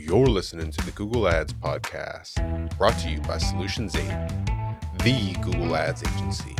You're listening to the Google Ads Podcast, brought to you by Solutions 8, the Google Ads agency.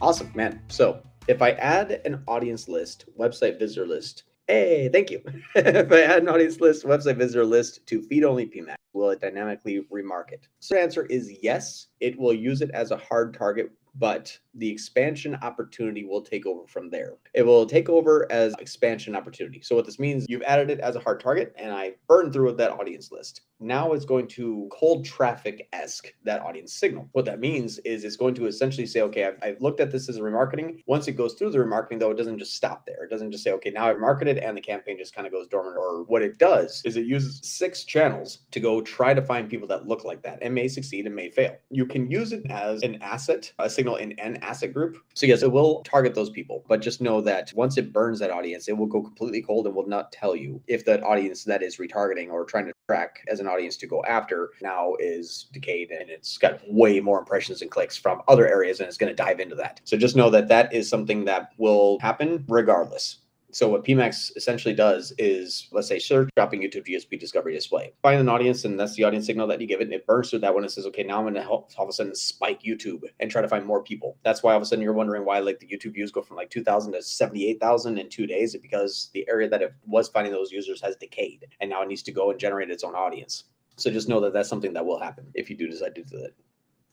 Awesome, man. So if I add an audience list, website visitor list, hey, thank you. if I add an audience list, website visitor list to feed only PMAX, will it dynamically remarket? So the answer is yes. It will use it as a hard target but the expansion opportunity will take over from there. It will take over as expansion opportunity. So what this means, you've added it as a hard target and I burned through that audience list. Now it's going to cold traffic esque that audience signal. What that means is it's going to essentially say, okay, I've, I've, looked at this as a remarketing. Once it goes through the remarketing, though, it doesn't just stop there. It doesn't just say, okay, now I've marketed and the campaign just kind of goes dormant. Or what it does is it uses six channels to go try to find people that look like that and may succeed and may fail. You can use it as an asset, a signal in an asset group. So yes, it will target those people, but just know that once it burns that audience, it will go completely cold and will not tell you if that audience that is retargeting or trying to track as an audience to go after now is decayed and it's got way more impressions and clicks from other areas and it's going to dive into that. So just know that that is something that will happen regardless. So what PMAX essentially does is, let's say, search dropping YouTube GSP discovery display. Find an audience, and that's the audience signal that you give it, and it burns through that one and says, okay, now I'm going to help all of a sudden spike YouTube and try to find more people. That's why all of a sudden you're wondering why like the YouTube views go from like 2,000 to 78,000 in two days, because the area that it was finding those users has decayed, and now it needs to go and generate its own audience. So just know that that's something that will happen if you do decide to do that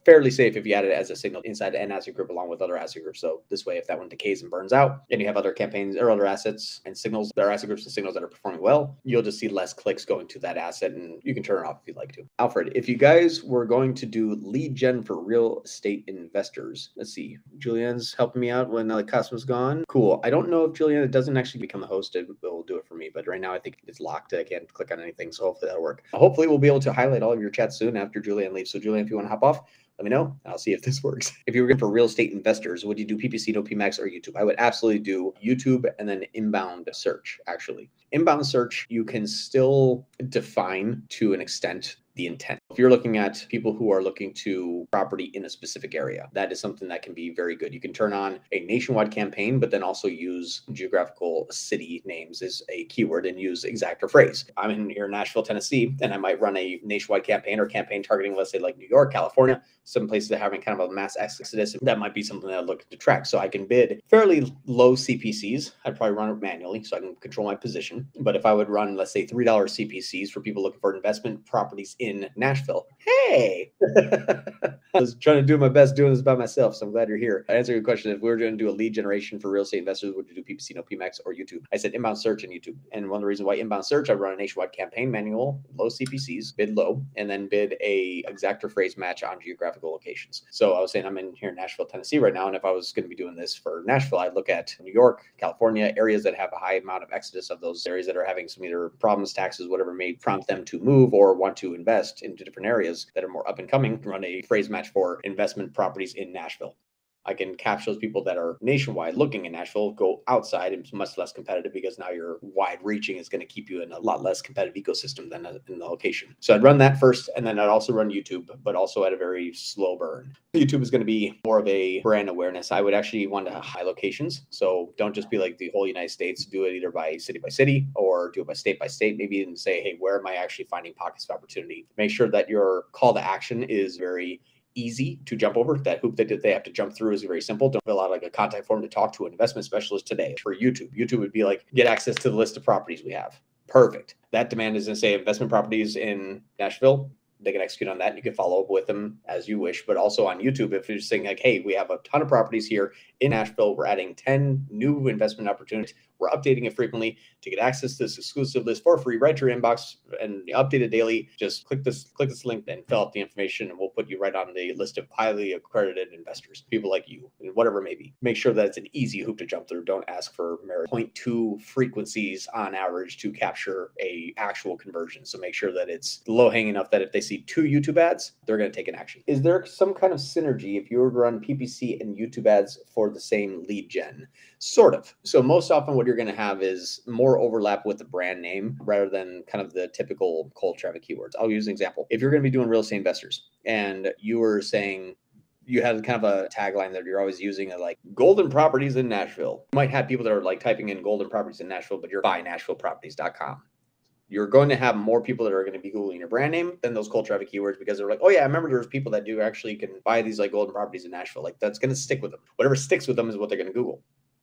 fairly safe if you add it as a signal inside an asset group along with other asset groups. So this way, if that one decays and burns out, and you have other campaigns or other assets and signals, there are asset groups and signals that are performing well, you'll just see less clicks going to that asset, and you can turn it off if you'd like to. Alfred, if you guys were going to do lead gen for real estate investors, let's see, Julianne's helping me out when uh, the customer's gone. Cool. I don't know if Julianne doesn't actually become the host, it will do it for me, but right now I think it's locked. I can't click on anything, so hopefully that'll work. Hopefully, we'll be able to highlight all of your chats soon after Julianne leaves. So, Julianne, if you want to hop off, let me know. I'll see if this works. If you were going for real estate investors, would you do PPC, no PMAX, or YouTube? I would absolutely do YouTube and then inbound search, actually. Inbound search, you can still define to an extent the intent. If you're looking at people who are looking to property in a specific area, that is something that can be very good. You can turn on a nationwide campaign, but then also use geographical city names as a keyword and use exact or phrase. I'm in here in Nashville, Tennessee, and I might run a nationwide campaign or campaign targeting, let's say, like New York, California, some places that are having kind of a mass exodus. That might be something that I look to track. So I can bid fairly low CPCs. I'd probably run it manually so I can control my position. But if I would run, let's say, $3 CPCs for people looking for investment properties in Nashville. So hey, I was trying to do my best doing this by myself, so I'm glad you're here. I answered your question. If we were going to do a lead generation for real estate investors, would you do PPC, no PMAX, or YouTube? I said inbound search and YouTube. And one of the reasons why inbound search, I run a nationwide campaign manual, low CPCs, bid low, and then bid a exact or phrase match on geographical locations. So I was saying I'm in here in Nashville, Tennessee right now, and if I was going to be doing this for Nashville, I'd look at New York, California, areas that have a high amount of exodus of those areas that are having some either problems, taxes, whatever may prompt them to move or want to invest into different areas that are more up and coming, run a phrase match for investment properties in Nashville. I can capture those people that are nationwide looking in Nashville, go outside, and it's much less competitive because now your wide reaching is going to keep you in a lot less competitive ecosystem than uh, in the location. So I'd run that first, and then I'd also run YouTube, but also at a very slow burn. YouTube is going to be more of a brand awareness. I would actually want to high locations. So don't just be like the whole United States. Do it either by city by city or do it by state by state. Maybe even say, hey, where am I actually finding pockets of opportunity? Make sure that your call to action is very easy to jump over. That hoop that they have to jump through is very simple. Don't fill out like a contact form to talk to an investment specialist today. For YouTube, YouTube would be like get access to the list of properties we have. Perfect. That demand is going to say investment properties in Nashville. They can execute on that. You can follow up with them as you wish. But also on YouTube, if you're saying like, hey, we have a ton of properties here in Nashville, we're adding 10 new investment opportunities. We're updating it frequently to get access to this exclusive list for free. To your inbox and update it daily. Just click this, click this link and fill out the information, and we'll put you right on the list of highly accredited investors, people like you, and whatever it may be. Make sure that it's an easy hoop to jump through. Don't ask for 0.2 frequencies on average to capture a actual conversion. So make sure that it's low hanging enough that if they see two YouTube ads, they're going to take an action. Is there some kind of synergy if you were to run PPC and YouTube ads for the same lead gen? Sort of. So most often what you're going to have is more overlap with the brand name rather than kind of the typical cold traffic keywords. I'll use an example. If you're going to be doing real estate investors and you were saying you have kind of a tagline that you're always using like golden properties in Nashville. You might have people that are like typing in golden properties in Nashville, but you're buy nashvilleproperties.com you're going to have more people that are going to be Googling your brand name than those cold traffic keywords because they're like, oh yeah, I remember there's people that do actually can buy these like golden properties in Nashville. Like that's going to stick with them. Whatever sticks with them is what they're going to Google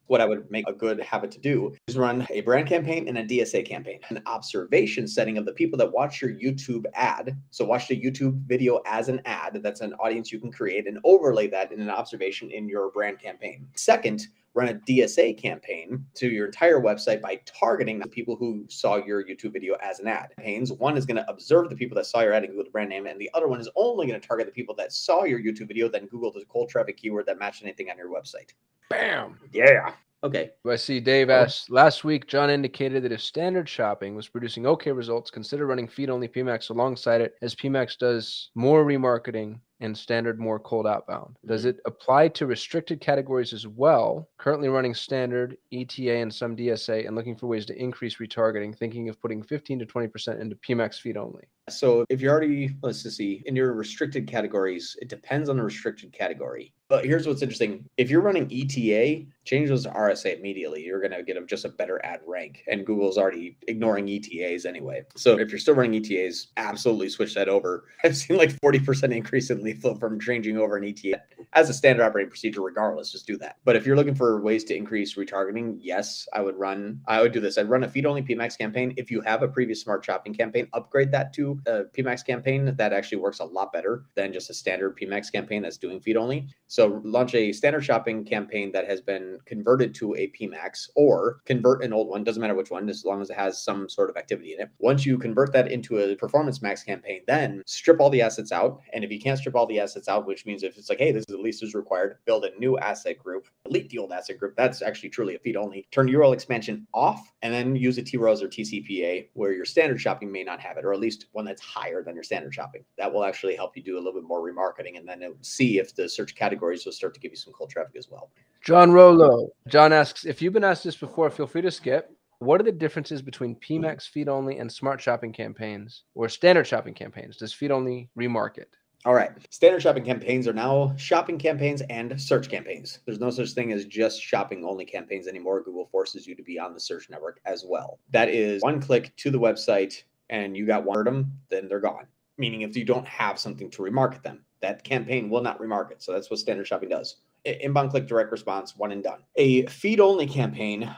what I would make a good habit to do is run a brand campaign and a DSA campaign, an observation setting of the people that watch your YouTube ad. So watch the YouTube video as an ad. That's an audience you can create and overlay that in an observation in your brand campaign. Second, run a DSA campaign to your entire website by targeting the people who saw your YouTube video as an ad. Campaigns one is going to observe the people that saw your ad and Google the brand name, and the other one is only going to target the people that saw your YouTube video, then Google the cold traffic keyword that matched anything on your website. Bam. Yeah. Okay. I see Dave asked last week. John indicated that if standard shopping was producing okay results, consider running feed only PMAX alongside it, as PMAX does more remarketing and standard more cold outbound. Does Mm-hmm. it apply to restricted categories as well? Currently running standard, ETA, and some DSA, and looking for ways to increase retargeting, thinking of putting 15 to 20% into PMAX feed only. So if you're already, let's just see, in your restricted categories, it depends on the restricted category. But here's what's interesting. If you're running ETA, change those to RSA immediately. You're going to get them just a better ad rank. And Google's already ignoring ETAs anyway. So if you're still running ETAs, absolutely switch that over. I've seen like 40% increase in lead flow from changing over an ETA as a standard operating procedure, regardless. Just do that. But if you're looking for ways to increase retargeting, yes, I would run, I would do this. I'd run a feed only PMAX campaign. If you have a previous smart shopping campaign, upgrade that to Uh, a PMAX campaign. That actually works a lot better than just a standard PMAX campaign that's doing feed only. So launch a standard shopping campaign that has been converted to a PMAX or convert an old one, doesn't matter which one, as long as it has some sort of activity in it. Once you convert that into a performance max campaign, then strip all the assets out. And if you can't strip all the assets out, which means if it's like, hey, this is at least is required, build a new asset group, delete the old asset group. That's actually truly a feed only. Turn URL expansion off and then use a tROAS or TCPA where your standard shopping may not have it, or at least one that's higher than your standard shopping. That will actually help you do a little bit more remarketing and then see if the search categories will start to give you some cold traffic as well. John Rolo. John asks if you've been asked this before, feel free to skip. What are the differences between PMAX feed only and smart shopping campaigns or standard shopping campaigns? Does feed only remarket? All right. Standard shopping campaigns are now shopping campaigns and search campaigns. There's no such thing as just shopping only campaigns anymore. Google forces you to be on the search network as well. That is one click to the website and you got one of them, then they're gone. Meaning if you don't have something to remarket them, that campaign will not remarket. So that's what standard shopping does. Inbound click direct response, one and done. A feed only campaign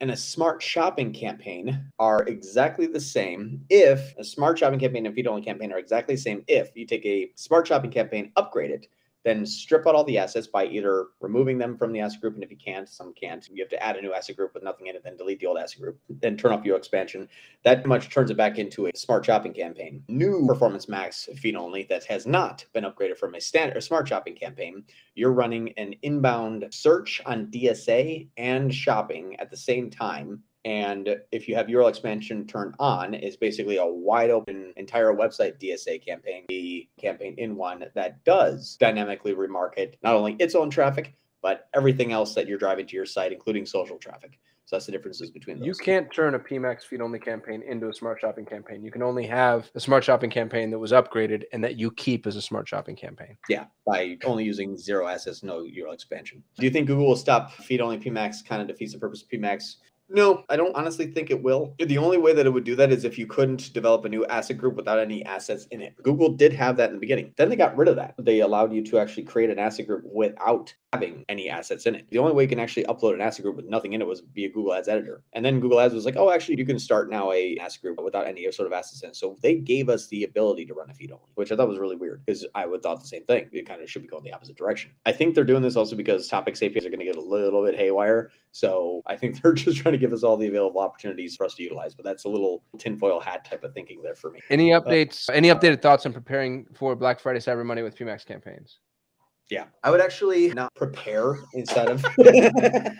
and a smart shopping campaign are exactly the same if a smart shopping campaign and feed only campaign are exactly the same if you take a smart shopping campaign, upgrade it, then strip out all the assets by either removing them from the asset group. And if you can't, some can't, you have to add a new asset group with nothing in it, then delete the old asset group, then turn off your expansion. That much turns it back into a smart shopping campaign. New performance max feed only that has not been upgraded from a standard smart shopping campaign. You're running an inbound search on DSA and shopping at the same time and if you have URL expansion turned on, is basically a wide open entire website DSA campaign, the campaign in one that does dynamically remarket not only its own traffic, but everything else that you're driving to your site, including social traffic. So that's the differences between those. You can't turn a PMAX feed only campaign into a smart shopping campaign. You can only have a smart shopping campaign that was upgraded and that you keep as a smart shopping campaign. Yeah, by only using zero assets, no URL expansion. Do you think Google will stop feed only PMAX? Kind of defeats the purpose of PMAX. No, I don't honestly think it will. The only way that it would do that is if you couldn't develop a new asset group without any assets in it. Google did have that in the beginning. Then they got rid of that. They allowed you to actually create an asset group without having any assets in it. The only way you can actually upload an asset group with nothing in it was via Google Ads editor. And then Google Ads was like, oh, actually, you can start now a asset group without any sort of assets in it. So they gave us the ability to run a feed only, which I thought was really weird because I would thought the same thing. It kind of should be going the opposite direction. I think they're doing this also because topics APIs are going to get a little bit haywire. So I think they're just trying to give us all the available opportunities for us to utilize. But that's a little tinfoil hat type of thinking there for me. Any uh, updates? any updated thoughts on preparing for Black Friday, Cyber Monday with PMAX campaigns? Yeah, I would actually not prepare instead of.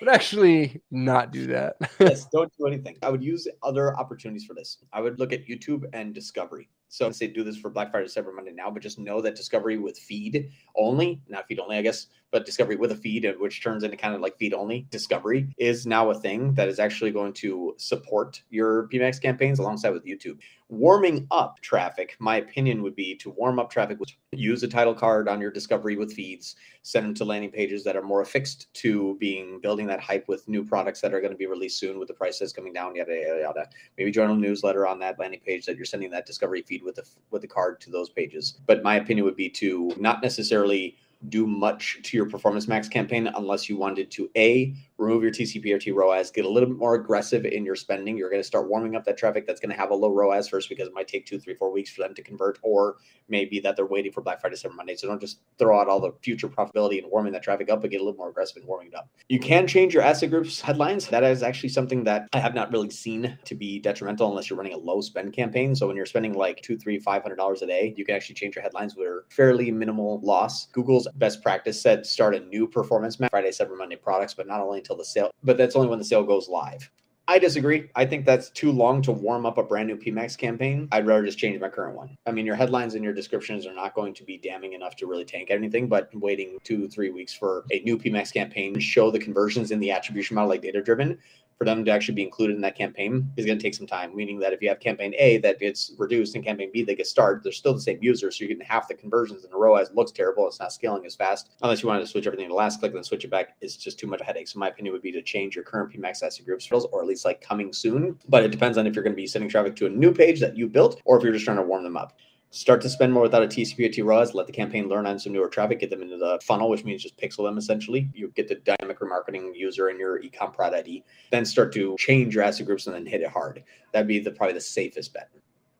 Would actually not do that. yes, don't do anything. I would use other opportunities for this. I would look at YouTube and discovery. So say do this for Black Friday, Cyber Monday now, but just know that discovery with feed only, not feed only, I guess, but discovery with a feed, uh, which turns into kind of like feed only discovery, is now a thing that is actually going to support your PMAX campaigns alongside with YouTube. Warming up traffic, my opinion would be to warm up traffic, which use a title card on your discovery with feeds, send them to landing pages that are more affixed to being building that hype with new products that are going to be released soon with the prices coming down, yada yada yada. Maybe join a newsletter on that landing page that you're sending that discovery feed with the with the card to those pages. But my opinion would be to not necessarily do much to your performance max campaign unless you wanted to a remove your TCP or T ROAS, get a little bit more aggressive in your spending. You're going to start warming up that traffic that's going to have a low ROAS first because it might take two, three, four weeks for them to convert, or maybe that they're waiting for Black Friday, Cyber Monday. So don't just throw out all the future profitability and warming that traffic up, but get a little more aggressive in warming it up. You can change your asset groups headlines. That is actually something that I have not really seen to be detrimental unless you're running a low spend campaign. So when you're spending like two, three, five hundred dollars a day, you can actually change your headlines with a fairly minimal loss. Google's best practice said start a new performance map Friday, Cyber Monday products, but not only until the sale, but that's only when the sale goes live. I disagree. I think that's too long to warm up a brand new PMAX campaign. I'd rather just change my current one. I mean, your headlines and your descriptions are not going to be damning enough to really tank anything, but waiting two, three weeks for a new PMAX campaign to show the conversions in the attribution model like data driven for them to actually be included in that campaign is going to take some time. Meaning that if you have campaign A that gets reduced and campaign B that gets started, they're still the same users. So you're getting half the conversions in a row as it looks terrible. It's not scaling as fast. Unless you wanted to switch everything to last click, and then switch it back. It's just too much of a headache. So my opinion would be to change your current PMAX asset groups or at least like coming soon. But it depends on if you're going to be sending traffic to a new page that you built or if you're just trying to warm them up start to spend more without a TCP or T ROAS, let the campaign learn on some newer traffic, get them into the funnel, which means just pixel them essentially. You get the dynamic remarketing user in your ecom prod ID, then start to change your asset groups and then hit it hard. That'd be the probably the safest bet.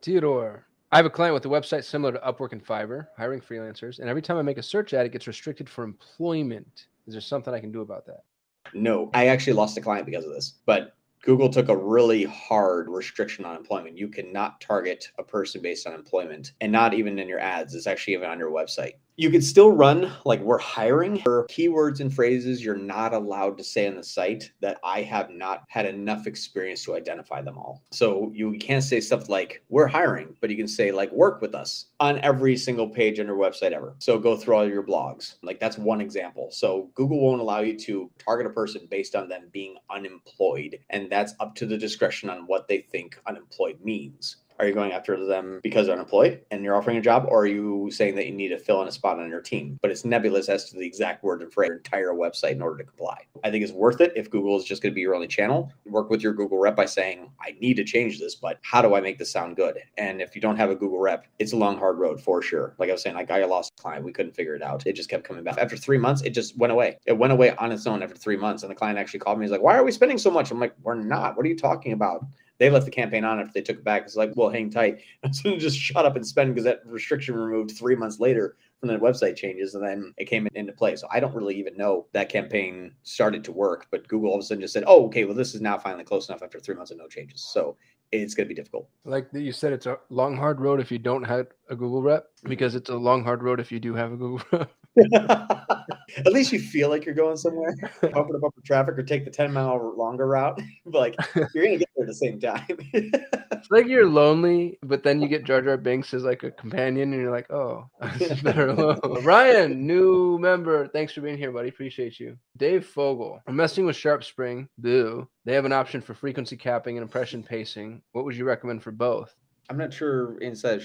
Theodore. I have a client with a website similar to Upwork and Fiverr, hiring freelancers, and every time I make a search ad, it gets restricted for employment. Is there something I can do about that? No, I actually lost a client because of this, but Google took a really hard restriction on employment. You cannot target a person based on employment and not even in your ads. It's actually even on your website. You could still run like we're hiring for keywords and phrases you're not allowed to say on the site that I have not had enough experience to identify them all. So you can't say stuff like we're hiring, but you can say like work with us on every single page on your website ever. So go through all your blogs. Like that's one example. So Google won't allow you to target a person based on them being unemployed. And that's up to the discretion on what they think unemployed means. Are you going after them because they're unemployed and you're offering a job, or are you saying that you need to fill in a spot on your team? But it's nebulous as to the exact word and phrase your entire website in order to comply. I think it's worth it if Google is just going to be your only channel. Work with your Google rep by saying, I need to change this, but how do I make this sound good? And if you don't have a Google rep, it's a long, hard road for sure. Like I was saying, I lost a lost client. We couldn't figure it out. It just kept coming back. After three months, it just went away. It went away on its own after three months. And the client actually called me. He's like, Why are we spending so much? I'm like, We're not. What are you talking about? They left the campaign on after they took it back. It's like, well, hang tight. So just shut up and spend because that restriction removed three months later from the website changes and then it came into play. So I don't really even know that campaign started to work, but Google all of a sudden just said, oh, okay, well, this is now finally close enough after three months of no changes. So it's going to be difficult. Like you said, it's a long, hard road if you don't have a Google rep, mm-hmm. because it's a long, hard road if you do have a Google rep. At least you feel like you're going somewhere. Bumper to bumper traffic or take the 10 mile longer route. but like you're gonna get there at the same time. it's like you're lonely, but then you get Jar Jar Binks as like a companion, and you're like, oh, better alone. Ryan, new member. Thanks for being here, buddy. Appreciate you. Dave Fogel. I'm messing with SharpSpring. Boo. They have an option for frequency capping and impression pacing. What would you recommend for both? I'm not sure inside of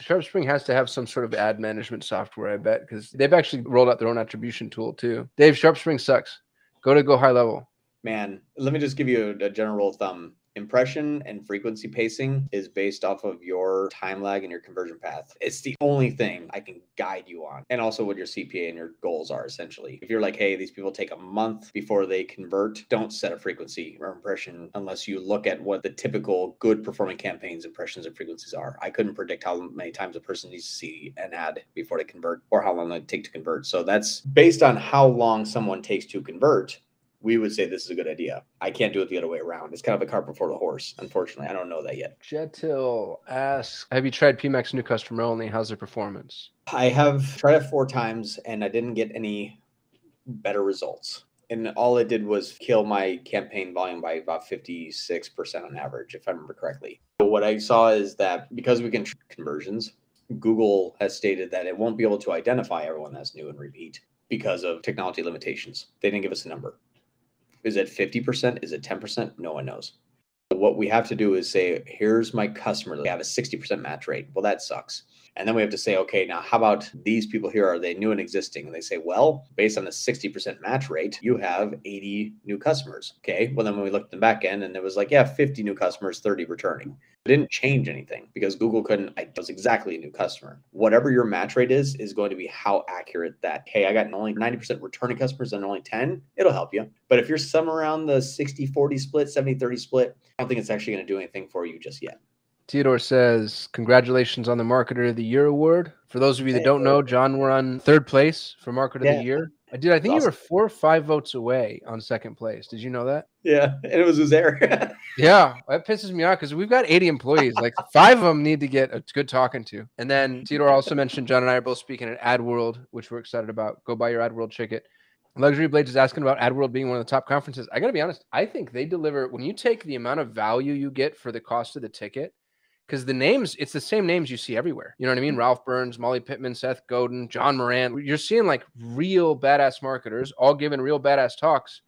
Sharp Spring SharpSpring has to have some sort of ad management software, I bet, because they've actually rolled out their own attribution tool too. Dave, SharpSpring sucks. Go to GoHighLevel. Man, let me just give you a, a general thumb impression and frequency pacing is based off of your time lag and your conversion path. It's the only thing I can guide you on. And also what your CPA and your goals are essentially. If you're like, hey, these people take a month before they convert, don't set a frequency or impression unless you look at what the typical good performing campaigns, impressions, and frequencies are. I couldn't predict how many times a person needs to see an ad before they convert or how long they take to convert. So that's based on how long someone takes to convert we would say this is a good idea. I can't do it the other way around. It's kind of a cart before the horse. Unfortunately, I don't know that yet. Jetil asks, "Have you tried PMAX new customer only? How's their performance?" I have tried it four times, and I didn't get any better results and all it did was kill my campaign volume by about 56% on average if i remember correctly what I saw is that because we can track conversions, Google has stated that it won't be able to identify everyone that's new and repeat because of technology limitations. They didn't give us a number. Is it 50%? Is it 10%? No one knows. What we have to do is say, here's my customer. They have a 60% match rate. Well, that sucks. And then we have to say, okay, now how about these people here? Are they new and existing? And they say, well, based on the 60% match rate, you have 80 new customers. Okay. Well, then when we looked at the back end and it was like, yeah, 50 new customers, 30 returning. It didn't change anything because Google couldn't, it was exactly a new customer. Whatever your match rate is, is going to be how accurate that, hey, I got only 90% returning customers and only 10, it'll help you. But if you're somewhere around the 60 40 split, 70 30 split, I don't think it's actually going to do anything for you just yet. Theodore says, Congratulations on the Marketer of the Year award. For those of you that don't know, John, we're on third place for Marketer Yeah. of the Year. I did. I think Awesome. you were four or five votes away on second place. Did you know that? Yeah. And it was Uzair. Yeah, that pisses me off because we've got 80 employees. Like five of them need to get a good talking to. And then Theodore also mentioned John and I are both speaking at AdWorld, which we're excited about. Go buy your AdWorld ticket. Luxury Blades is asking about AdWorld being one of the top conferences. I got to be honest, I think they deliver when you take the amount of value you get for the cost of the ticket, because the names, it's the same names you see everywhere. You know what I mean? Mm. Ralph Burns, Molly Pittman, Seth Godin, John Moran. You're seeing like real badass marketers all giving real badass talks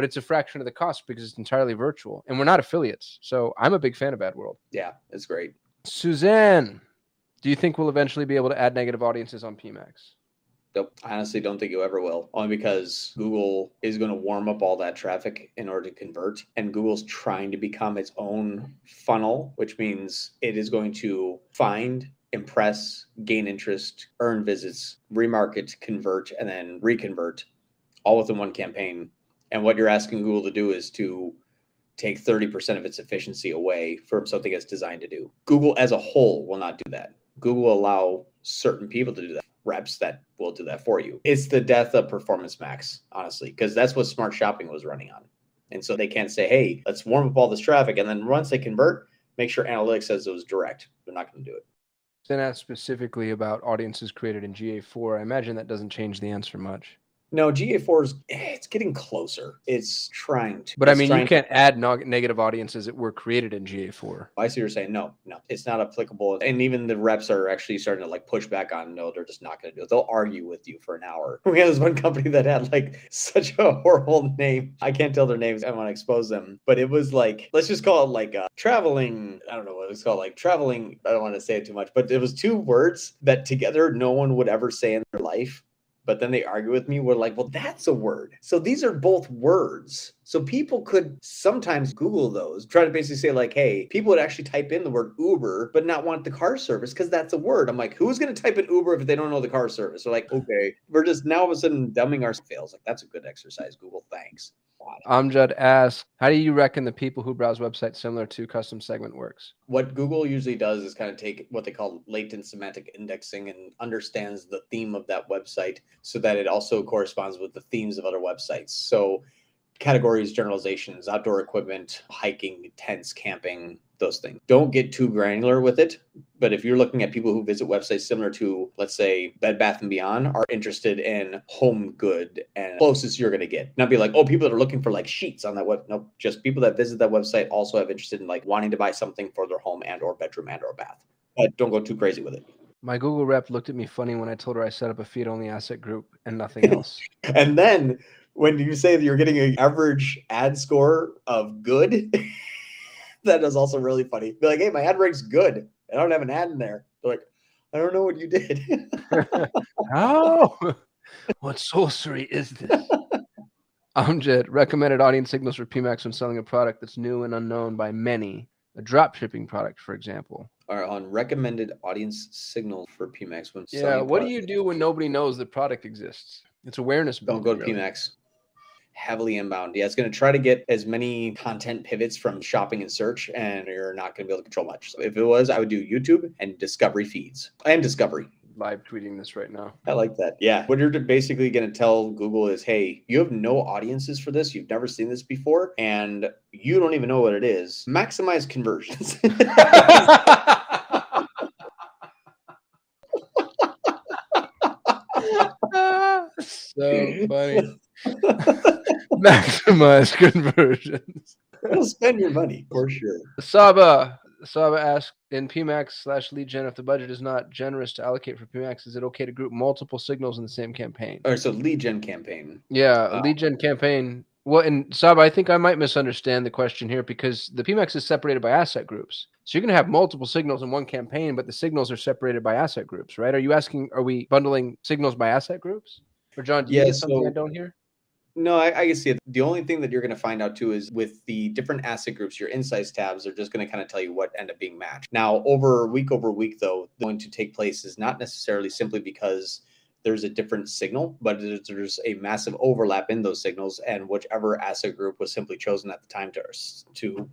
but it's a fraction of the cost because it's entirely virtual and we're not affiliates. So I'm a big fan of AdWorld. yeah, it's great. Suzanne, do you think we'll eventually be able to add negative audiences on PMAX? Nope. I honestly don't think you ever will. Only because Google is going to warm up all that traffic in order to convert. And Google's trying to become its own funnel, which means it is going to find, impress, gain interest, earn visits, remarket, convert, and then reconvert all within one campaign. And what you're asking Google to do is to take 30% of its efficiency away from something it's designed to do. Google as a whole will not do that. Google will allow certain people to do that reps that will do that for you. It's the death of Performance Max, honestly, because that's what Smart Shopping was running on. And so they can't say, hey, let's warm up all this traffic. And then once they convert, make sure analytics says it was direct. They're not going to do it. Then asked specifically about audiences created in GA4. I imagine that doesn't change the answer much. No, GA4 is eh, it's getting closer. It's trying to. But I mean, you can't add nog- negative audiences that were created in GA4. I see you're saying. No, no, it's not applicable. And even the reps are actually starting to like push back on no, they're just not going to do it. They'll argue with you for an hour. We had this one company that had like such a horrible name. I can't tell their names. I want to expose them, but it was like, let's just call it like uh, traveling. I don't know what it was called, like traveling. I don't want to say it too much, but it was two words that together no one would ever say in their life but then they argue with me. We're like, well, that's a word. So these are both words. So people could sometimes Google those, try to basically say, like, hey, people would actually type in the word Uber, but not want the car service because that's a word. I'm like, who's going to type in Uber if they don't know the car service? They're like, okay, we're just now all of a sudden dumbing our fails. Like, that's a good exercise, Google. Thanks. Amjad asks, how do you reckon the people who browse websites similar to custom segment works? what Google usually does is kind of take what they call latent semantic indexing and understands the theme of that website so that it also corresponds with the themes of other websites. So categories, generalizations, outdoor equipment, hiking, tents, camping, those things. Don't get too granular with it. But if you're looking at people who visit websites similar to, let's say, Bed Bath and Beyond, are interested in home good and closest you're going to get. Not be like, oh, people that are looking for like sheets on that web. Nope, just people that visit that website also have interested in like wanting to buy something for their home and or bedroom and or bath. But don't go too crazy with it. My Google rep looked at me funny when I told her I set up a feed only asset group and nothing else. And then when you say that you're getting an average ad score of good, that is also really funny. Be like, hey, my ad rank's good. I don't have an ad in there. They're like, I don't know what you did. How? what sorcery is this? Amjad recommended audience signals for PMAX when selling a product that's new and unknown by many. A drop shipping product, for example. Are on recommended audience signal for PMAX when Yeah. selling a What do you do when nobody knows the product exists? It's awareness. Don't go to building, really. PMAX. Heavily inbound. Yeah, it's going to try to get as many content pivots from shopping and search, and you're not going to be able to control much. So if it was, I would do YouTube and discovery feeds and discovery. Live tweeting this right now. I like that. Yeah. What you're basically going to tell Google is, hey, you have no audiences for this. You've never seen this before, and you don't even know what it is. Maximize conversions. so funny. Maximize conversions. It'll spend your money for sure. Saba, Saba asked in PMAX slash lead gen, if the budget is not generous to allocate for PMAX, is it okay to group multiple signals in the same campaign? Or so lead gen campaign. Yeah, Uh, lead gen campaign. Well, and Saba, I think I might misunderstand the question here because the PMAX is separated by asset groups. So you're going to have multiple signals in one campaign, but the signals are separated by asset groups, right? Are you asking, are we bundling signals by asset groups? Or John, do you Yeah, something I don't hear? No, I, I can see it. The only thing that you're going to find out too is with the different asset groups, your insights tabs are just going to kind of tell you what end up being matched. Now, over week over week, though, going to take place is not necessarily simply because there's a different signal, but there's- a massive overlap in those signals, and whichever asset group was simply chosen at the time to to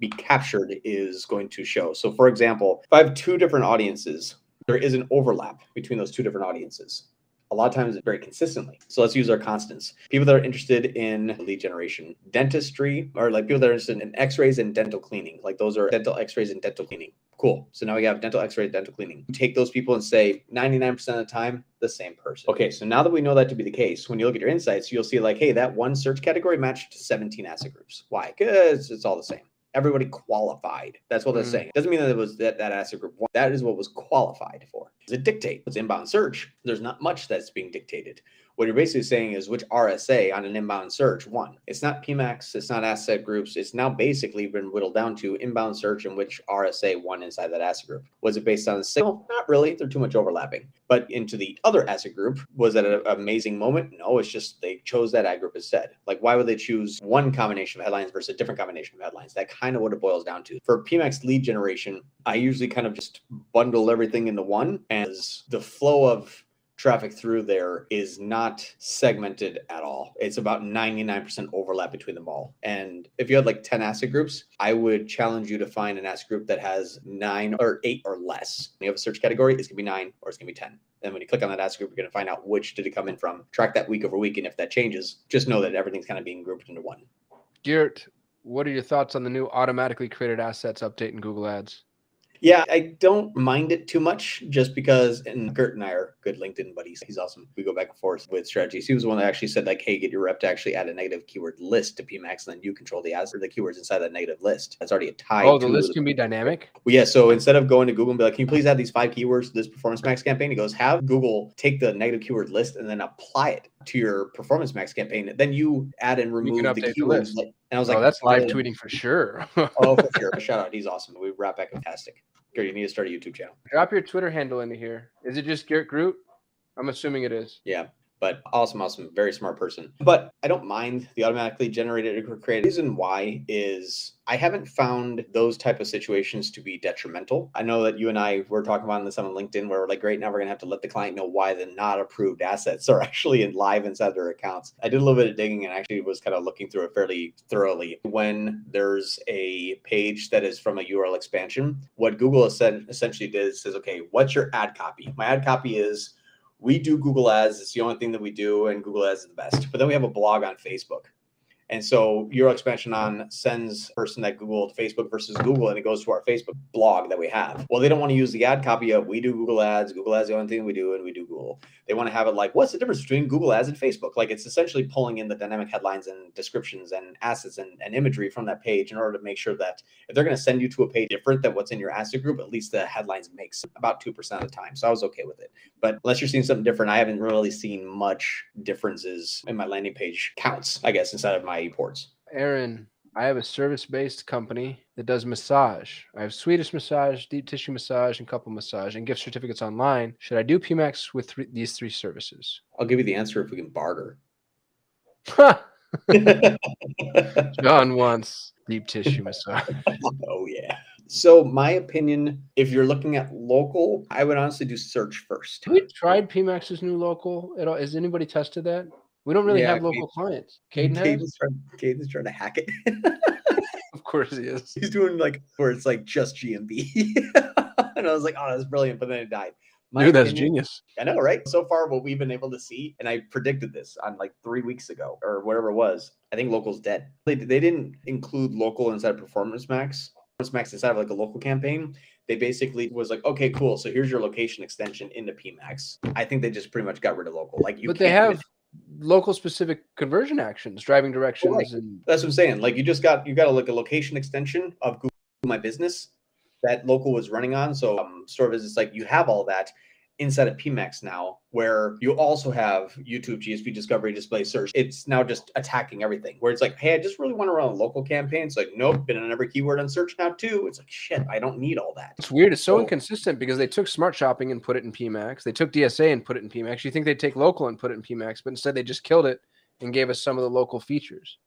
be captured is going to show. So, for example, if I have two different audiences, there is an overlap between those two different audiences a lot of times very consistently. So let's use our constants. People that are interested in lead generation, dentistry, or like people that are interested in x-rays and dental cleaning. Like those are dental x-rays and dental cleaning. Cool. So now we have dental x-ray, dental cleaning. You take those people and say 99% of the time, the same person. Okay, so now that we know that to be the case, when you look at your insights, you'll see like, hey, that one search category matched 17 asset groups. Why? Because it's all the same. Everybody qualified. That's what they're Mhm. saying. Doesn't mean that it was that, that asset group. one. That is what was qualified for. It dictate? It's inbound search. There's not much that's being dictated. What you're basically saying is which RSA on an inbound search won. It's not PMAX, it's not asset groups. It's now basically been whittled down to inbound search and which RSA won inside that asset group. Was it based on the signal? Not really. They're too much overlapping. But into the other asset group, was that an amazing moment? No, it's just they chose that ad group instead. Like, why would they choose one combination of headlines versus a different combination of headlines? That kind of what it boils down to. For PMAX lead generation, I usually kind of just bundle everything into one as the flow of traffic through there is not segmented at all. It's about 99% overlap between them all. And if you had like 10 asset groups, I would challenge you to find an asset group that has nine or eight or less. When you have a search category, it's gonna be nine or it's gonna be 10. Then when you click on that asset group, you're gonna find out which did it come in from. Track that week over week. And if that changes, just know that everything's kind of being grouped into one. Geert, what are your thoughts on the new automatically created assets update in Google Ads? Yeah, I don't mind it too much just because, and Geert and I are good LinkedIn buddies. He's awesome. We go back and forth with strategies. He was the one that actually said, like, hey, get your rep to actually add a negative keyword list to PMAX, and then you control the ads or the keywords inside that negative list. That's already a tie. Oh, the list can be dynamic. Well, yeah, so instead of going to Google and be like, can you please add these five keywords to this Performance Max campaign? He goes, have Google take the negative keyword list and then apply it to your Performance Max campaign. Then you add and remove the the keywords. list. and I was oh, like, that's live uh, tweeting for sure. Oh, for sure. Shout out. He's awesome. We wrap back fantastic. Gary, you need to start a YouTube channel. Drop your Twitter handle into here. Is it just Geert Groot? I'm assuming it is. Yeah, but awesome, awesome, very smart person. But I don't mind the automatically generated or created. reason why is I haven't found those type of situations to be detrimental. I know that you and I were talking about this on LinkedIn where we're like, great, now we're gonna have to let the client know why the not approved assets are actually in live inside their accounts. I did a little bit of digging and actually was kind of looking through it fairly thoroughly. When there's a page that is from a URL expansion, what Google essentially did is says, okay, what's your ad copy? My ad copy is we do Google Ads. It's the only thing that we do, and Google Ads is the best. But then we have a blog on Facebook. And so URL expansion on sends person that Google to Facebook versus Google, and it goes to our Facebook blog that we have. Well, they don't want to use the ad copy of we do Google Ads. Google Ads the only thing we do, and we do Google. They want to have it like, what's the difference between Google Ads and Facebook? Like it's essentially pulling in the dynamic headlines and descriptions and assets and, and imagery from that page in order to make sure that if they're going to send you to a page different than what's in your asset group, at least the headlines makes about 2% of the time. So I was okay with it. But unless you're seeing something different, I haven't really seen much differences in my landing page counts, I guess, inside of my ports. Aaron, I have a service based company that does massage. I have Swedish massage, deep tissue massage, and couple massage, and gift certificates online. Should I do PMAX with three, these three services? I'll give you the answer if we can barter. John wants deep tissue massage. oh yeah. So my opinion, if you're looking at local, I would honestly do search first. Have we tried PMAX's new local at all? Has anybody tested that? We don't really Yeah, have local clients. Caden has? Caden's trying, Caden's trying to hack it. Of course he is. He's doing like where it's like just GMB. and I was like, oh, that's brilliant. But then it died. My Dude, that's opinion- genius. I know, right? So far, what we've been able to see, and I predicted this on like three weeks ago or whatever it was. I think local's dead. They, they didn't include local inside of Performance Max. Performance Max inside of like a local campaign. They basically was like, okay, cool. So here's your location extension into PMax. I think they just pretty much got rid of local. Like you, but they have local specific conversion actions, driving directions, Right. and That's what I'm saying. Like you just got you got a like a location extension of Google My Business. that local was running on. So um, store visits, like you have all that inside of PMAX now, where you also have YouTube, GSP discovery, display search. It's now just attacking everything. Where it's like, hey, I just really want to run a local campaign. It's like, nope, been on every keyword on search now too. It's like, shit, I don't need all that. It's weird. It's so So- inconsistent because they took smart shopping and put it in PMAX. They took DSA and put it in PMAX. You think they'd take local and put it in PMAX, but instead they just killed it and gave us some of the local features.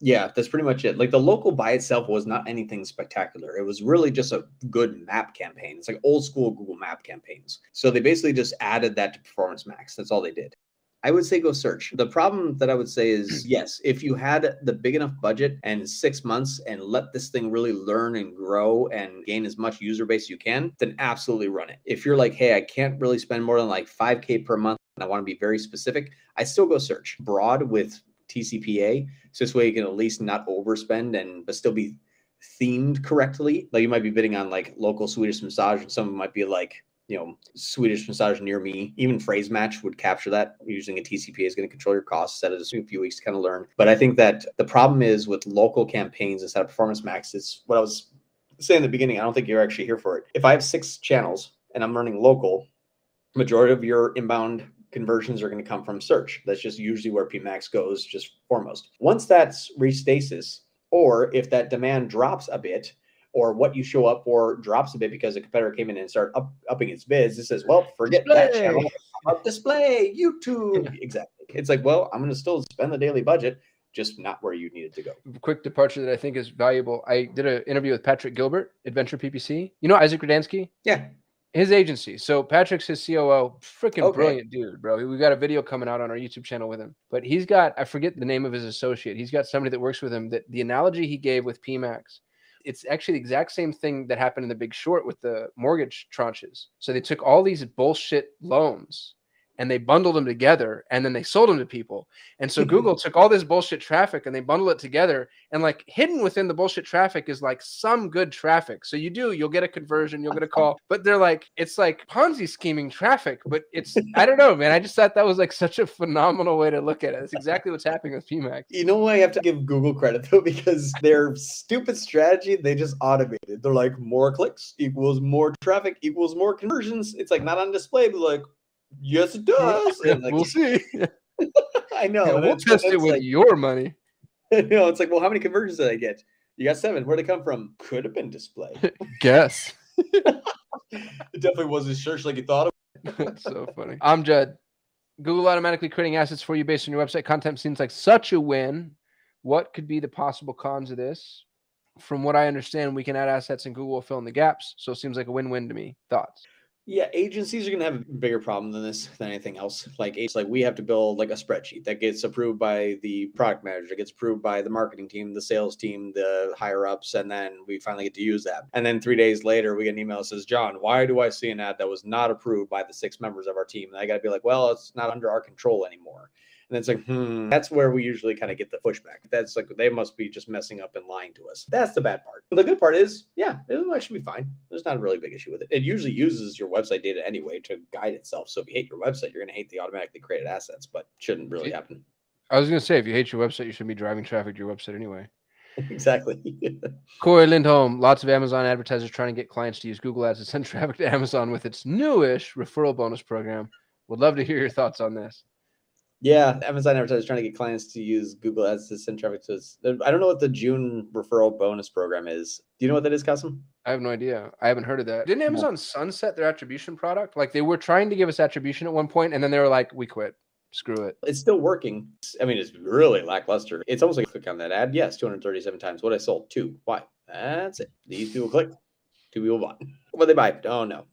Yeah, that's pretty much it. Like the local by itself was not anything spectacular. It was really just a good map campaign. It's like old school Google Map campaigns. So they basically just added that to Performance Max. That's all they did. I would say go search. The problem that I would say is yes, if you had the big enough budget and six months and let this thing really learn and grow and gain as much user base as you can, then absolutely run it. If you're like, hey, I can't really spend more than like 5K per month and I want to be very specific, I still go search broad with TCPA. So this way you can at least not overspend and but still be themed correctly. Like you might be bidding on like local Swedish massage, and some might be like, you know, Swedish massage near me. Even phrase match would capture that. Using a TCPA is going to control your costs. Set it a few weeks to kind of learn. But I think that the problem is with local campaigns instead of Performance Max. It's what I was saying in the beginning. I don't think you're actually here for it. If I have six channels and I'm running local, majority of your inbound conversions are going to come from search. That's just usually where PMAX goes, just foremost. Once that's reached stasis, or if that demand drops a bit, or what you show up for drops a bit because a competitor came in and started up, upping its bids, it says, well, forget that Display. channel. Up display, YouTube. Exactly. It's like, well, I'm going to still spend the daily budget, just not where you needed to go. Quick departure that I think is valuable. I did an interview with Patrick Gilbert, Adventure PPC. You know Isaac Rudansky? Yeah. His agency. So Patrick's his COO. Freaking Okay. brilliant dude, bro. We got a video coming out on our YouTube channel with him. But he's got, I forget the name of his associate. He's got somebody that works with him that the analogy he gave with PMAX it's actually the exact same thing that happened in the big short with the mortgage tranches. So they took all these bullshit loans and they bundled them together and then they sold them to people. And so mm-hmm. Google took all this bullshit traffic and they bundle it together and like hidden within the bullshit traffic is like some good traffic. So you do, you'll get a conversion, you'll get a call, but they're like, it's like Ponzi scheming traffic, but it's, I don't know, man. I just thought that was like such a phenomenal way to look at it. It's exactly what's happening with PMAX. You know why I have to give Google credit though? Because their stupid strategy, they just automated. They're like more clicks equals more traffic equals more conversions. It's like not on display, but like, yes, it does. And like, we'll see. I know. Yeah, we'll test it with like, your money. you know, it's like, well, how many conversions did I get? You got seven. Where'd they come from? Could have been display. Guess. it definitely wasn't search like you thought it That's so funny. Amjad. Google automatically creating assets for you based on your website content seems like such a win. What could be the possible cons of this? From what I understand, we can add assets and Google will fill in the gaps. So it seems like a win-win to me. Thoughts? Yeah, agencies are gonna have a bigger problem than this than anything else. Like it's like we have to build like a spreadsheet that gets approved by the product manager, gets approved by the marketing team, the sales team, the higher ups, and then we finally get to use that. And then three days later, we get an email that says, "John, why do I see an ad that was not approved by the six members of our team?" And I got to be like, "Well, it's not under our control anymore." And it's like, hmm, that's where we usually kind of get the pushback. That's like they must be just messing up and lying to us. That's the bad part. The good part is, yeah, it'll actually be fine. There's not a really big issue with it. It usually uses your website data anyway to guide itself. So if you hate your website, you're gonna hate the automatically created assets, but shouldn't really happen. I was going to say, if you hate your website, you should be driving traffic to your website anyway. exactly. Corey Lindholm, lots of Amazon advertisers trying to get clients to use Google Ads to send traffic to Amazon with its newish referral bonus program. Would love to hear your thoughts on this. Yeah, Amazon advertisers trying to get clients to use Google Ads to send traffic to us. I don't know what the June referral bonus program is. Do you know what that is, Kasim? I have no idea. I haven't heard of that. Didn't. Amazon sunset their attribution product? Like they were trying to give us attribution at one point, and then they were like, "We quit. Screw it." It's still working. I mean, it's really lackluster. It's almost like click on that ad. Yes, 237 times. What I sold? Two. Why? That's it. These people clicked. Two people bought. What they buy? Oh no.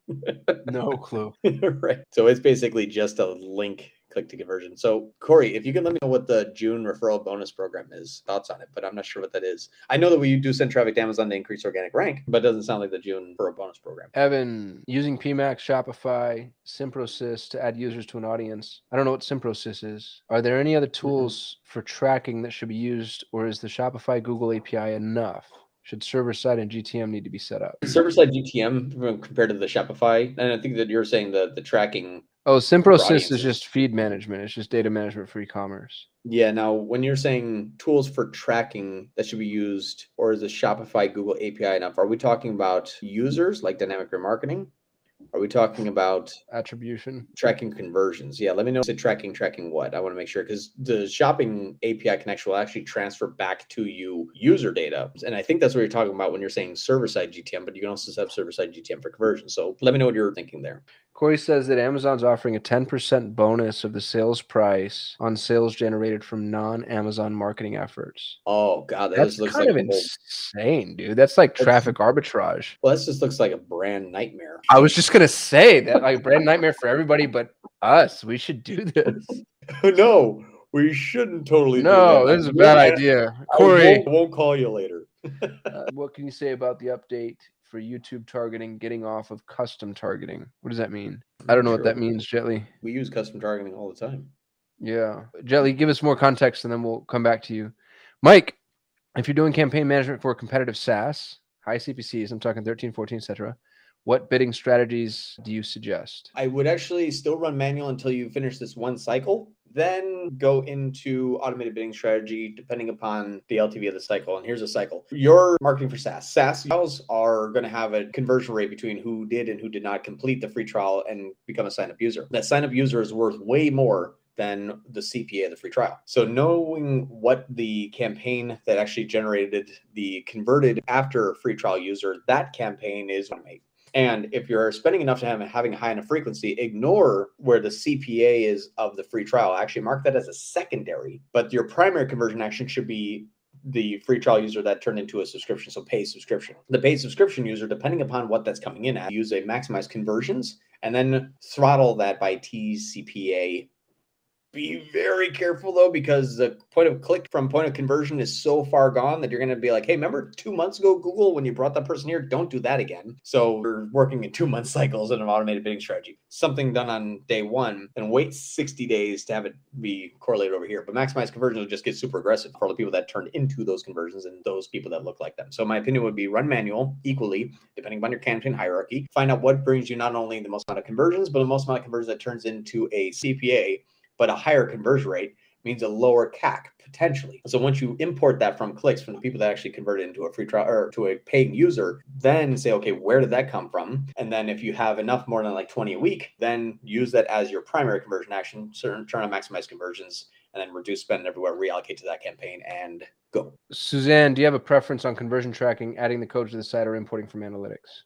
No clue. right. So it's basically just a link click to conversion. So Corey, if you can let me know what the June referral bonus program is, thoughts on it, but I'm not sure what that is. I know that we do send traffic to Amazon to increase organic rank, but it doesn't sound like the June referral bonus program. Evan, using PMAX, Shopify, Simprosys to add users to an audience. I don't know what Simprosys is. Are there any other mm-hmm. tools for tracking that should be used, or is the Shopify Google API enough? Should server side and GTM need to be set up? Server side GTM uh, compared to the Shopify, and I think that you're saying that the tracking Oh, Simprosys is just feed management. It's just data management for e-commerce. Yeah. Now, when you're saying tools for tracking that should be used, or is the Shopify Google API enough? Are we talking about users like dynamic remarketing? Are we talking about Attribution. tracking conversions? Yeah. Let me know. Say tracking, tracking what? I want to make sure because the shopping API connection will actually transfer back to you user data. And I think that's what you're talking about when you're saying server side GTM, but you can also set up server side GTM for conversion. So let me know what you're thinking there. Corey says that Amazon's offering a 10% bonus of the sales price on sales generated from non-Amazon marketing efforts. Oh, God. That That's just looks kind like of insane, dude. That's like traffic arbitrage. Well, this just looks like a brand nightmare. I was just gonna say that like brand nightmare for everybody but us. We should do this. no, we shouldn't totally. do No, that. this is a bad I- idea. I Corey, won't, won't call you later. uh, what can you say about the update for YouTube targeting getting off of custom targeting? What does that mean? I don't know what that means, Jetly. We use custom targeting all the time. Yeah. Jelly, give us more context and then we'll come back to you. Mike, if you're doing campaign management for competitive SaaS, high CPCs, I'm talking 13, 14, etc., what bidding strategies do you suggest? I would actually still run manual until you finish this one cycle, then go into automated bidding strategy depending upon the LTV of the cycle. And here's a cycle. You're marketing for SaaS. SaaS trials are going to have a conversion rate between who did and who did not complete the free trial and become a sign up user. That sign up user is worth way more than the CPA of the free trial. So knowing what the campaign that actually generated the converted after free trial user, that campaign is automate. And if you're spending enough time having a high enough frequency, ignore where the CPA is of the free trial. Actually, mark that as a secondary, but your primary conversion action should be the free trial user that turned into a subscription. So pay subscription. The paid subscription user, depending upon what that's coming in at, use a maximize conversions and then throttle that by TCPA be very careful though because the point of click from point of conversion is so far gone that you're going to be like hey remember two months ago google when you brought that person here? Don't do that again. So we're working in two month cycles in an automated bidding strategy. Something done on day one and wait 60 days to have it be correlated over here. But maximize conversions will just get super aggressive for the people that turned into those conversions and those people that look like them. So my opinion would be run manual equally depending on your campaign hierarchy. Find out what brings you not only the most amount of conversions but the most amount of conversions that turns into a cpa but a higher conversion rate means a lower CAC potentially. So once you import that from clicks from the people that actually converted into a free trial or to a paying user, then say, okay, where did that come from? And then if you have enough more than like 20 a week, then use that as your primary conversion action, certain try to maximize conversions and then reduce spend everywhere, reallocate to that campaign and go. Suzanne, do you have a preference on conversion tracking, adding the code to the site, or importing from analytics?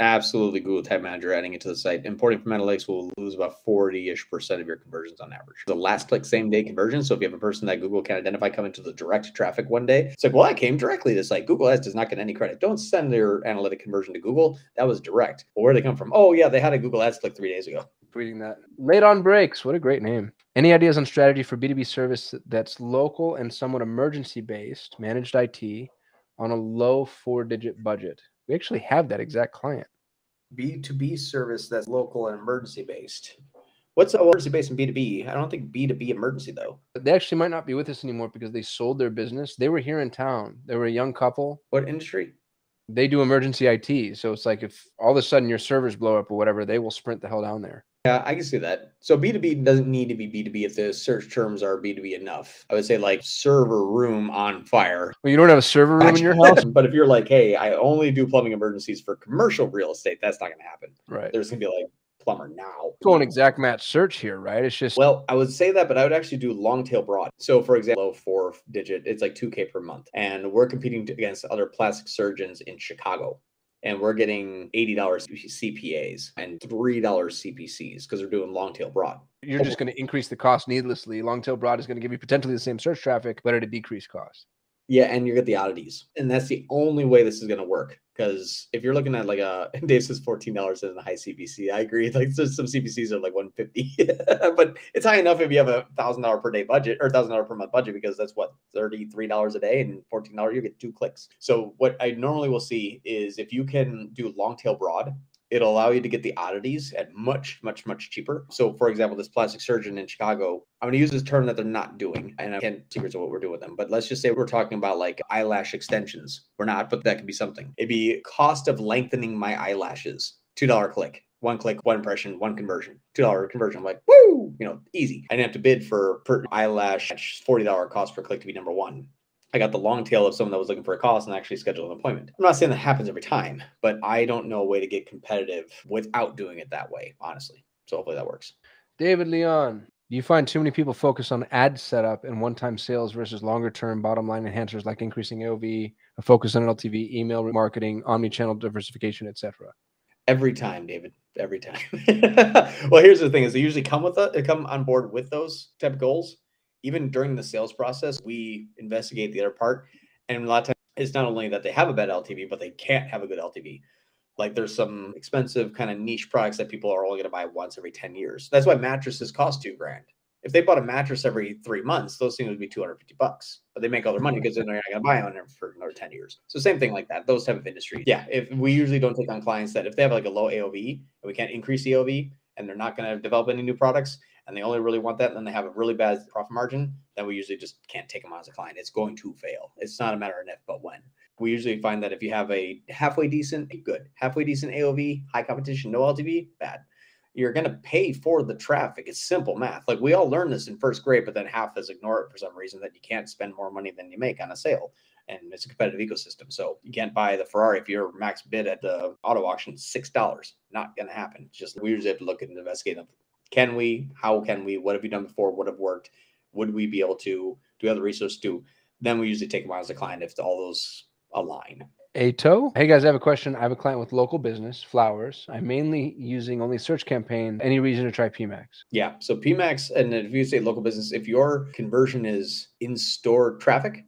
Absolutely Google Tag Manager adding it to the site. Importing from analytics will lose about 40 ish percent of your conversions on average. The last click, same day conversion. So if you have a person that Google can identify coming to the direct traffic one day, it's like, well, I came directly to the site. Google Ads does not get any credit. Don't send your analytic conversion to Google. That was direct. Well, where they come from? Oh, yeah, they had a Google Ads click three days ago. Tweeting that. Late on breaks. What a great name. Any ideas on strategy for B2B service that's local and somewhat emergency based, managed IT on a low four digit budget? We actually have that exact client. B2B service that's local and emergency based. What's emergency based in B2B? I don't think B2B emergency though. They actually might not be with us anymore because they sold their business. They were here in town. They were a young couple. What industry? They do emergency IT. So it's like if all of a sudden your servers blow up or whatever, they will sprint the hell down there. Yeah, I can see that. So B2B doesn't need to be B2B if the search terms are B2B enough. I would say like server room on fire. Well, you don't have a server room in your house? but if you're like, hey, I only do plumbing emergencies for commercial real estate, that's not going to happen. right. There's going to be like plumber now. Going exact match search here, right? It's just Well, I would say that, but I would actually do long tail broad. So, for example, four digit, it's like 2K per month. And we're competing against other plastic surgeons in Chicago. And we're getting $80 CPAs and $3 CPCs because they're doing long tail broad. you're just going to increase the cost needlessly. Long tail broad is going to give you potentially the same search traffic, but at a decreased cost. Yeah, and you get the oddities. And that's the only way this is going to work. Because if you're looking at like a Dave says fourteen dollars in a high CPC, I agree. Like so some CPCs are like one fifty, but it's high enough if you have a thousand dollar per day budget or thousand dollar per month budget because that's what thirty three dollars a day and fourteen dollars you get two clicks. So what I normally will see is if you can do long tail broad, it'll allow you to get the oddities at much, much, much cheaper. So, for example, this plastic surgeon in Chicago, I'm going to use this term that they're not doing, and I can't secrets of what we're doing with them. But let's just say we're talking about like eyelash extensions. We're not, but that could be something. It'd be cost of lengthening my eyelashes, two dollar click. one click, one impression, one conversion, two dollar conversion. I'm like, woo, you know, easy. I didn't have to bid for per eyelash forty dollar cost per click to be number one. I got the long tail of someone that was looking for a cost and actually scheduled an appointment. I'm not saying that happens every time, but I don't know a way to get competitive without doing it that way, honestly. So hopefully that works. David Leon, do you find too many people focus on ad setup and one-time sales versus longer-term bottom line enhancers like increasing AOV, a focus on LTV, email marketing, omni-channel diversification, etc.? Every time, David. Every time. well, here's the thing: is they usually come with a, they come on board with those type of goals. Even during the sales process, we investigate the other part, and a lot of times it's not only that they have a bad LTV, but they can't have a good LTV. Like there's some expensive kind of niche products that people are only going to buy once every 10 years. That's why mattresses cost two grand. If they bought a mattress every three months, those things would be 250 bucks. But they make all their money mm-hmm. because they're not going to buy on them for another 10 years. So same thing like that. Those type of industries. Yeah. If we usually don't take on clients that if they have like a low AOV and we can't increase the AOV and they're not going to develop any new products and they only really want that and then they have a really bad profit margin, then we usually just can't take them on as a client. It's going to fail. It's not a matter of if, but when we usually find that if you have a halfway decent, good, halfway decent AOV, high competition, no LTV, bad. You're going to pay for the traffic. It's simple math. Like we all learned this in first grade, but then half us ignore it for some reason that you can't spend more money than you make on a sale. And it's a competitive ecosystem. So you can't buy the Ferrari if your max bid at the auto auction $6. Not going to happen. It's just we usually have to look and investigate. Can we? How can we? What have you done before? What have worked? Would we be able to? Do we have the resource to? Then we usually take them on as a client if all those align. Ato. Hey guys, I have a question. I have a client with local business, flowers. I'm mainly using only search campaign. Any reason to try PMAX? Yeah. So PMAX, and if you say local business, if your conversion is in store traffic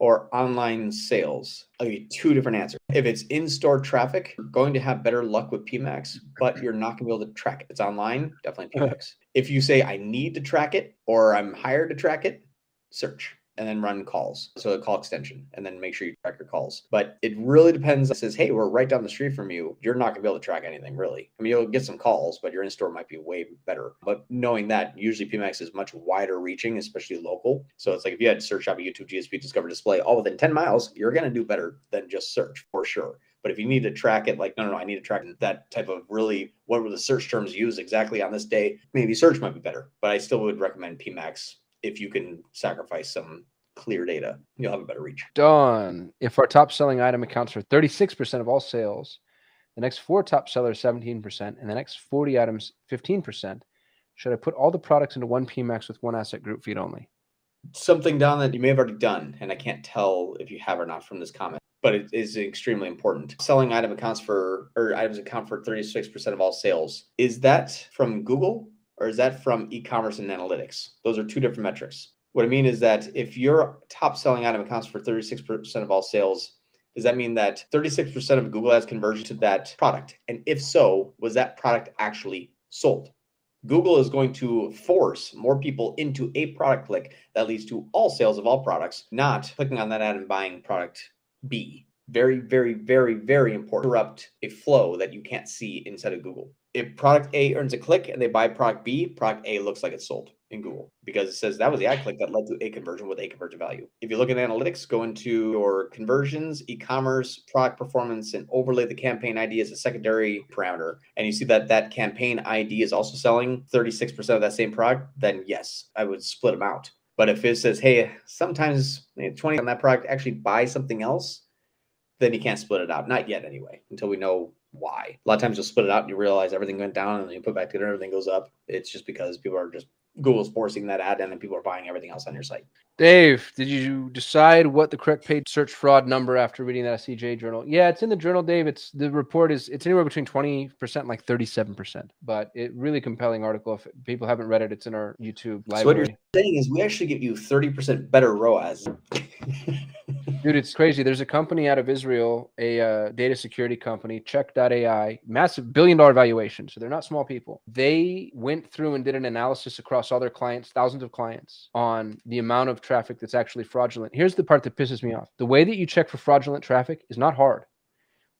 or online sales, I'll give you two different answers. If it's in store traffic, you're going to have better luck with PMAX, but you're not going to be able to track it. It's online, definitely PMAX. if you say I need to track it or I'm hired to track it, search and then run calls. So a call extension and then make sure you track your calls. But it really depends. It says, hey, we're right down the street from you. You're not gonna be able to track anything really. I mean, you'll get some calls, but your in-store might be way better. But knowing that usually PMAX is much wider reaching, especially local. So it's like if you had to search a YouTube GSP Discover Display all within 10 miles, you're gonna do better than just search for sure. But if you need to track it, like, no, no, no, I need to track that type of really what were the search terms used exactly on this day, maybe search might be better. But I still would recommend PMAX if you can sacrifice some clear data, you'll have a better reach. Done. If our top selling item accounts for 36% of all sales, the next four top sellers 17%, and the next 40 items 15%, should I put all the products into one PMAX with one asset group feed only? Something down that you may have already done, and I can't tell if you have or not from this comment, but it is extremely important. Selling item accounts for, or items account for 36% of all sales. Is that from Google or is that from e-commerce and analytics? Those are two different metrics. What I mean is that if your top selling item accounts for 36% of all sales, does that mean that 36% of Google Ads conversion to that product? And if so, was that product actually sold? Google is going to force more people into a product click that leads to all sales of all products, not clicking on that ad and buying product B. Very, very, very, very important. Interrupt a flow that you can't see inside of Google. If product A earns a click and they buy product B, product A looks like it's sold in Google because it says that was the ad click that led to a conversion with a conversion value. If you look at analytics, go into your conversions, e-commerce, product performance, and overlay the campaign ID as a secondary parameter, and you see that that campaign ID is also selling 36% of that same product, then yes, I would split them out. But if it says, hey, sometimes 20 on that product actually buy something else, then you can't split it out. Not yet, anyway, until we know why. A lot of times you'll split it out and you realize everything went down and then you put back together, everything goes up. It's just because people are just Google's forcing that ad and then people are buying everything else on your site. Dave, did you decide what the correct paid search fraud number after reading that CJ journal? Yeah, it's in the journal, Dave. It's the report is it's anywhere between 20% and like 37%. But it really compelling article. If people haven't read it, it's in our YouTube library. So what you're saying is we actually give you 30% better ROAS. Dude, it's crazy. There's a company out of Israel, a uh, data security company, CHEQ.ai, massive billion dollar valuation. So they're not small people. They went through and did an analysis across all their clients, thousands of clients, on the amount of traffic that's actually fraudulent. Here's the part that pisses me off the way that you check for fraudulent traffic is not hard.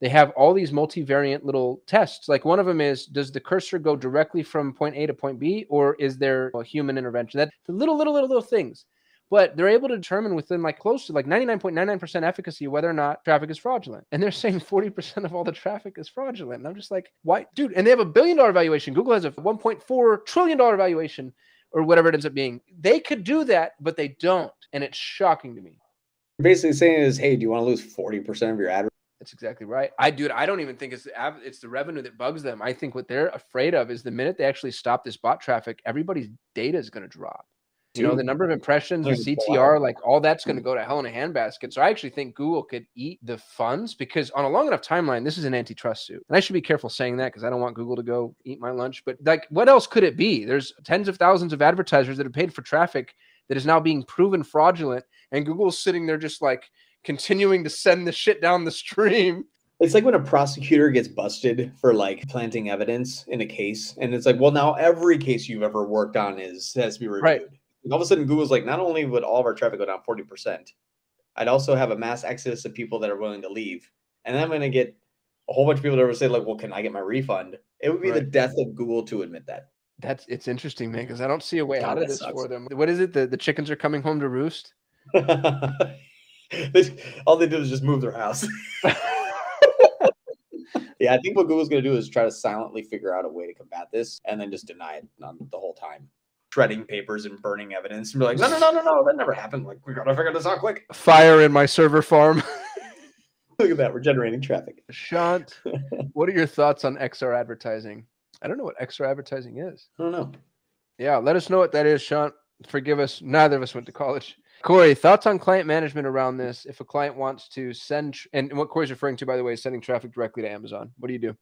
They have all these multivariant little tests. Like one of them is Does the cursor go directly from point A to point B, or is there a human intervention? That the little, little, little, little things but they're able to determine within like close to like 99.99% efficacy whether or not traffic is fraudulent. And they're saying 40% of all the traffic is fraudulent. And I'm just like, why, dude? And they have a billion dollar valuation. Google has a 1.4 trillion dollar valuation or whatever it ends up being. They could do that, but they don't. And it's shocking to me. Basically saying is, hey, do you want to lose 40% of your ad that's exactly right. I dude, I don't even think it's the it's the revenue that bugs them. I think what they're afraid of is the minute they actually stop this bot traffic, everybody's data is going to drop. You know, the number of impressions, the CTR, like all that's going to mm. go to hell in a handbasket. So I actually think Google could eat the funds because on a long enough timeline, this is an antitrust suit. And I should be careful saying that because I don't want Google to go eat my lunch. But like, what else could it be? There's tens of thousands of advertisers that have paid for traffic that is now being proven fraudulent. And Google's sitting there just like, continuing to send the shit down the stream. It's like when a prosecutor gets busted for like planting evidence in a case, and it's like, well, now every case you've ever worked on is has to be reviewed. Right. All of a sudden, Google's like, not only would all of our traffic go down forty percent, I'd also have a mass exodus of people that are willing to leave, and then I'm going to get a whole bunch of people that would say like, well, can I get my refund? It would be right. the death of Google to admit that. That's it's interesting, man, because I don't see a way God, out of this sucks. for them. What is it? The the chickens are coming home to roost. all they did was just move their house. yeah, I think what Google's going to do is try to silently figure out a way to combat this and then just deny it um, the whole time. Shredding papers and burning evidence and be like, no, no, no, no, no, that never happened. Like, we got to figure this out quick. Fire in my server farm. Look at that. We're generating traffic. Shant, what are your thoughts on XR advertising? I don't know what XR advertising is. I don't know. Yeah, let us know what that is, Shant. Forgive us. Neither of us went to college. Corey, thoughts on client management around this? If a client wants to send, and what Corey's referring to, by the way, is sending traffic directly to Amazon. What do you do?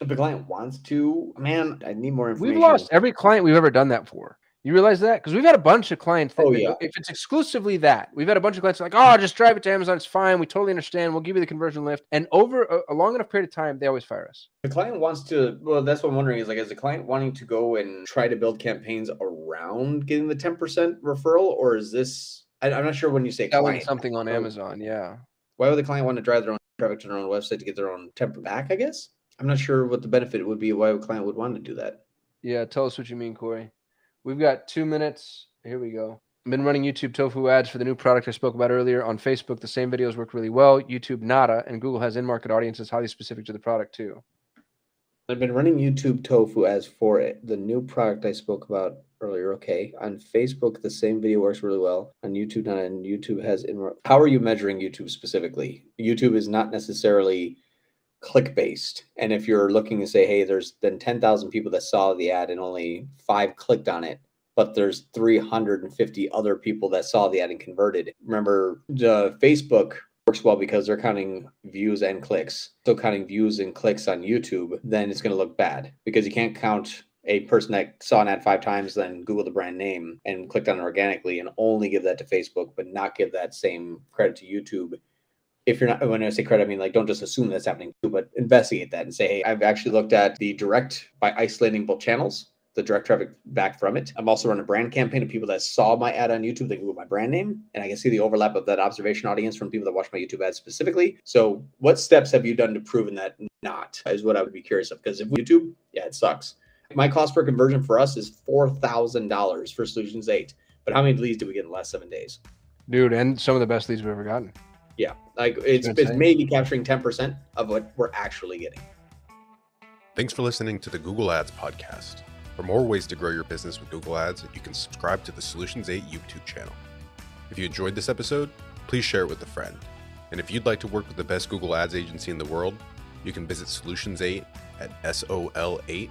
If a client wants to, man, I need more information. We've lost every client we've ever done that for. You realize that? Because we've had a bunch of clients. That, oh, yeah. If it's exclusively that, we've had a bunch of clients like, oh, just drive it to Amazon. It's fine. We totally understand. We'll give you the conversion lift. And over a, a long enough period of time, they always fire us. The client wants to, well, that's what I'm wondering is like, is the client wanting to go and try to build campaigns around getting the 10% referral? Or is this, I, am not sure when you say selling something on oh. Amazon. Yeah. Why would the client want to drive their own traffic to their own website to get their own temper back? I guess I'm not sure what the benefit would be. Why a client would want to do that? Yeah, tell us what you mean, Corey. We've got two minutes. Here we go. I've been running YouTube tofu ads for the new product I spoke about earlier on Facebook. The same videos work really well. YouTube nada, and Google has in-market audiences highly specific to the product too. I've been running YouTube tofu ads for it. The new product I spoke about earlier. Okay, on Facebook, the same video works really well. On YouTube, not and YouTube has in. How are you measuring YouTube specifically? YouTube is not necessarily click based. And if you're looking to say, hey, there's been 10,000 people that saw the ad and only five clicked on it, but there's 350 other people that saw the ad and converted. Remember, the Facebook works well because they're counting views and clicks. So counting views and clicks on YouTube, then it's going to look bad because you can't count a person that saw an ad five times, then Google the brand name and clicked on it organically and only give that to Facebook, but not give that same credit to YouTube. If you're not, when I say credit, I mean like don't just assume that's happening too, but investigate that and say, hey, I've actually looked at the direct by isolating both channels, the direct traffic back from it. I'm also running a brand campaign of people that saw my ad on YouTube, they Google my brand name, and I can see the overlap of that observation audience from people that watch my YouTube ads specifically. So, what steps have you done to prove that not is what I would be curious of? Because if YouTube, yeah, it sucks. My cost per conversion for us is four thousand dollars for Solutions Eight. But how many leads did we get in the last seven days? Dude, and some of the best leads we've ever gotten. Yeah, like it's it's maybe capturing ten percent of what we're actually getting. Thanks for listening to the Google Ads podcast. For more ways to grow your business with Google Ads, you can subscribe to the Solutions 8 YouTube channel. If you enjoyed this episode, please share it with a friend. And if you'd like to work with the best Google Ads agency in the world, you can visit Solutions 8 at sol8